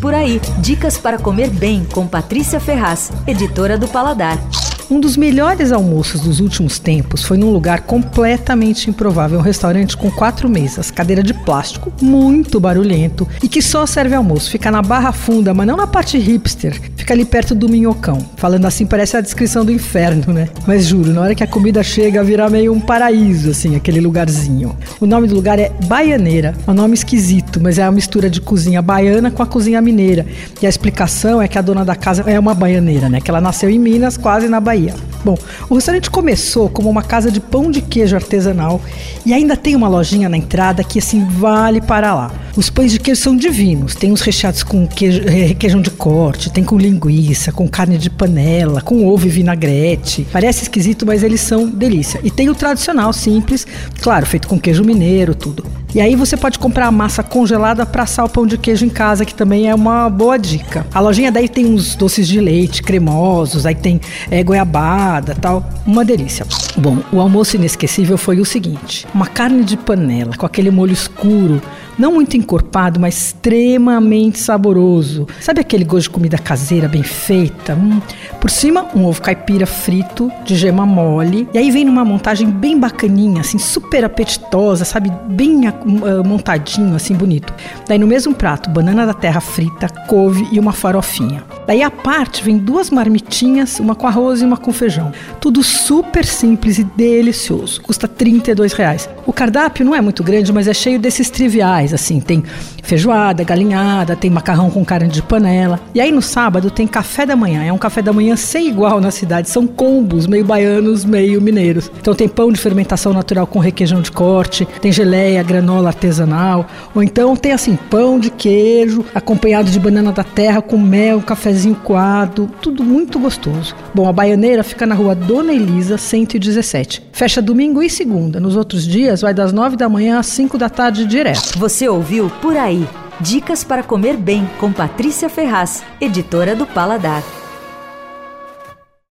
Por aí, dicas para comer bem com Patrícia Ferraz, editora do Paladar. Um dos melhores almoços dos últimos tempos foi num lugar completamente improvável, um restaurante com quatro mesas, cadeira de plástico, muito barulhento e que só serve almoço. Fica na Barra Funda, mas não na parte hipster. Fica ali perto do Minhocão. Falando assim parece a descrição do inferno, né? Mas juro, na hora que a comida chega, vira meio um paraíso, assim, aquele lugarzinho. O nome do lugar é Baianeira. É um nome esquisito, mas é a mistura de cozinha baiana com a cozinha mineira. E a explicação é que a dona da casa é uma baianeira, né? Que ela nasceu em Minas, quase na Bahia. Bahia. Bom, o restaurante começou como uma casa de pão de queijo artesanal e ainda tem uma lojinha na entrada que assim vale para lá. Os pães de queijo são divinos, tem os recheados com queijo, requeijão de corte, tem com linguiça, com carne de panela, com ovo e vinagrete. Parece esquisito, mas eles são delícia. E tem o tradicional simples, claro, feito com queijo mineiro, tudo. E aí você pode comprar a massa congelada para assar o pão de queijo em casa, que também é uma boa dica. A lojinha daí tem uns doces de leite cremosos, aí tem é, goiabada tal. Uma delícia. Bom, o almoço inesquecível foi o seguinte: uma carne de panela com aquele molho escuro não muito encorpado, mas extremamente saboroso. Sabe aquele gosto de comida caseira bem feita? Hum. Por cima, um ovo caipira frito de gema mole. E aí vem numa montagem bem bacaninha, assim, super apetitosa, sabe? Bem uh, montadinho, assim, bonito. Daí no mesmo prato, banana da terra frita, couve e uma farofinha. Daí à parte vem duas marmitinhas, uma com arroz e uma com feijão. Tudo super simples e delicioso. Custa 32 reais. O cardápio não é muito grande, mas é cheio desses triviais assim, tem feijoada, galinhada, tem macarrão com carne de panela. E aí no sábado tem café da manhã, é um café da manhã sem igual na cidade, são combos, meio baianos, meio mineiros. Então tem pão de fermentação natural com requeijão de corte, tem geleia, granola artesanal, ou então tem assim, pão de queijo, acompanhado de banana da terra com mel, um cafezinho coado, tudo muito gostoso. Bom, a baianeira fica na rua Dona Elisa, 117. Fecha domingo e segunda. Nos outros dias vai das 9 da manhã às 5 da tarde direto. Você ouviu Por Aí. Dicas para comer bem com Patrícia Ferraz, editora do Paladar.